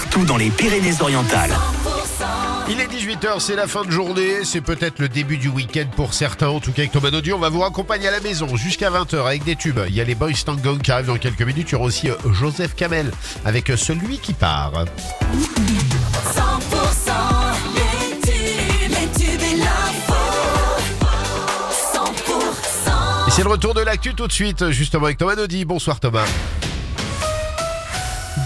partout dans les Pyrénées-Orientales. Il est 18h, c'est la fin de journée, c'est peut-être le début du week-end pour certains, en tout cas avec Thomas Naudy, on va vous raccompagner à la maison jusqu'à 20h avec des tubes. Il y a les Boys Tango qui arrivent dans quelques minutes, il y aura aussi euh, Joseph Kamel avec euh, celui qui part. 100% les tubes, les tubes et l'info. 100% Et c'est le retour de l'actu tout de suite, justement avec Thomas Naudy. Bonsoir Thomas.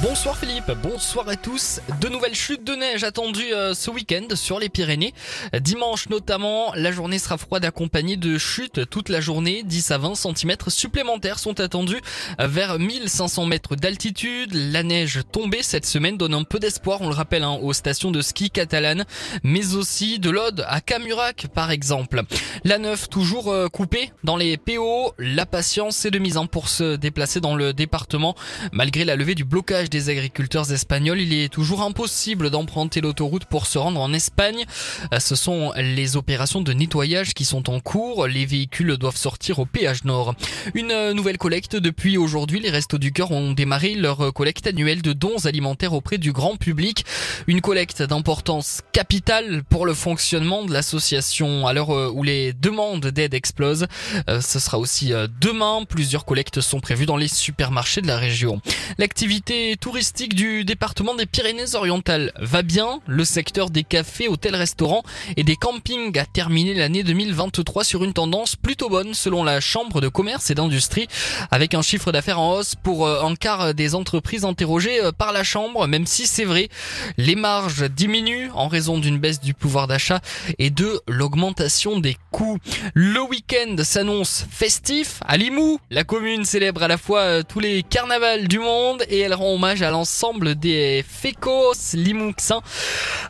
Bonsoir Philippe, bonsoir à tous. De nouvelles chutes de neige attendues euh, ce week-end sur les Pyrénées. Dimanche notamment, la journée sera froide accompagnée de chutes toute la journée. 10 à 20 cm supplémentaires sont attendus vers 1500 mètres d'altitude. La neige tombée cette semaine donne un peu d'espoir, on le rappelle, hein, aux stations de ski catalanes, mais aussi de l'Aude à Camurac par exemple. La 9 toujours euh, coupée dans les PO. La patience est de mise en pour se déplacer dans le département. Malgré la levée du blocage des agriculteurs espagnols, il est toujours impossible d'emprunter l'autoroute pour se rendre en Espagne. Euh, Ce sont les opérations de nettoyage qui sont en cours. Les véhicules doivent sortir au péage nord. Une euh, nouvelle collecte depuis aujourd'hui. Les Restos du Cœur ont démarré leur collecte annuelle de dons alimentaires auprès du grand public. Une collecte d'importance capitale pour le fonctionnement de l'association à l'heure euh, où les demandes d'aide explosent. Ce sera aussi demain. Plusieurs collectes sont prévues dans les supermarchés de la région. L'activité touristique du département des Pyrénées-Orientales va bien. Le secteur des cafés, hôtels, restaurants et des campings a terminé l'année 2023 sur une tendance plutôt bonne selon la Chambre de commerce et d'industrie avec un chiffre d'affaires en hausse pour euh, un quart des entreprises interrogées euh, par la Chambre, même si c'est vrai, les marges diminuent en raison d'une baisse du pouvoir d'achat et de l'augmentation des coûts. Le week-end s'annonce festif à Limoux. La commune célèbre à la fois euh, tous les carnavals du monde et elle rend hommage à l'ensemble des fécos limouxins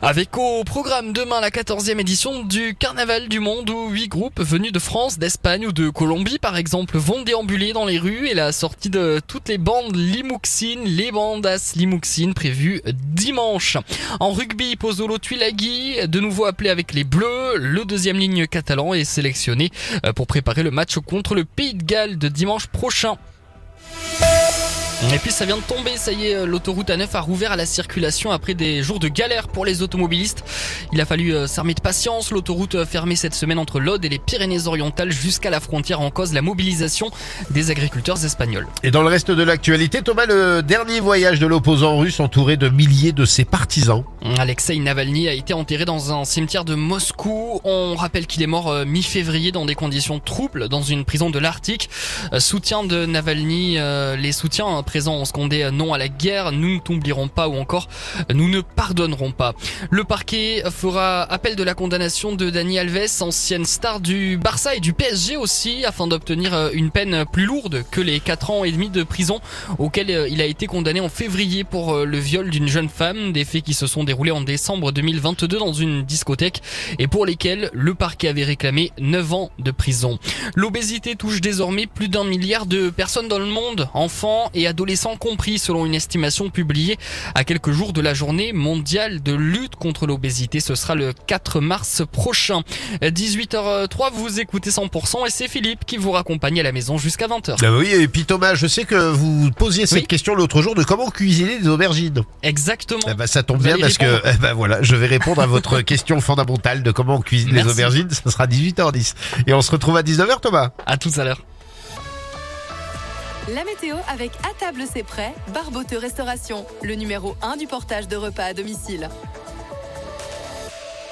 avec au programme demain la 14e édition du Carnaval du Monde où huit groupes venus de France, d'Espagne ou de Colombie par exemple vont déambuler dans les rues et la sortie de toutes les bandes limouxines, les bandas limouxines prévues dimanche. En rugby, Pozzolo Tuilagi, de nouveau appelé avec les Bleus, le deuxième ligne catalan est sélectionné euh, pour préparer le match contre le Pays de Galles de dimanche prochain. Et puis ça vient de tomber, ça y est, euh, l'autoroute A9 a rouvert à la circulation après des jours de galère pour les automobilistes. Il a fallu euh, s'armer de patience, l'autoroute euh, fermée cette semaine entre l'Aude et les Pyrénées-Orientales jusqu'à la frontière en cause la mobilisation des agriculteurs espagnols. Et dans le reste de l'actualité, Thomas, le dernier voyage de l'opposant russe entouré de milliers de ses partisans. Alexei Navalny a été enterré dans un cimetière de Moscou. On rappelle qu'il est mort mi-février dans des conditions troubles dans une prison de l'Arctique. Soutien de Navalny, les soutiens présents ont scandé non à la guerre, nous ne t'oublierons pas ou encore nous ne pardonnerons pas. Le parquet fera appel de la condamnation de Dani Alves, ancienne star du Barça et du PSG aussi, afin d'obtenir euh, une peine plus lourde que les 4 ans et demi de prison auquel euh, il a été condamné en février pour euh, le viol d'une jeune femme, des faits qui se sont déroulés en décembre 2022 dans une discothèque et pour lesquels le parquet avait réclamé 9 ans de prison. L'obésité touche désormais plus d'un milliard de personnes dans le monde, enfants et adolescents compris selon une estimation publiée à quelques jours de la journée mondiale de lutte contre l'obésité. Ce sera le 4 mars prochain. 18h03, vous écoutez 100% et c'est Philippe qui vous raccompagne à la maison jusqu'à 20h. Ah oui, et puis Thomas, je sais que vous posiez cette Oui. question l'autre jour de comment cuisiner des aubergines. Exactement. Ben, ça tombe Vous bien parce que eh ben, voilà, je vais répondre à votre question fondamentale de comment on cuisine les aubergines. Ça sera 18h10. Et on se retrouve à 19h, Thomas. À tout à l'heure. La météo avec À table c'est prêt, Barboteux Restauration, le numéro 1 du portage de repas à domicile.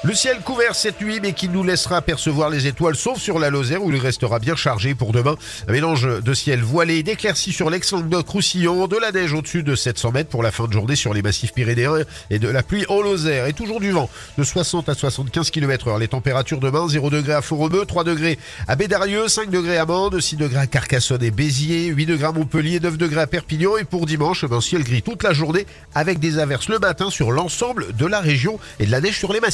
Le ciel couvert cette nuit, mais qui nous laissera apercevoir les étoiles, sauf sur la Lozère où il restera bien chargé pour demain. Un mélange de ciel voilé, d'éclaircies sur l'ex-Languedoc-Roussillon, de la neige au-dessus de 700 mètres pour la fin de journée sur les massifs pyrénéens et de la pluie en Lozère. Et toujours du vent de 60 à 75 km heure. Les températures demain, 0 degrés à Foromeux, 3 degrés à Bédarieux, 5 degrés à Mende, 6 degrés à Carcassonne et Béziers, 8 degrés à Montpellier, 9 degrés à Perpignan. Et pour dimanche, ben, ciel gris toute la journée avec des averses le matin sur l'ensemble de la région et de la neige sur les massifs.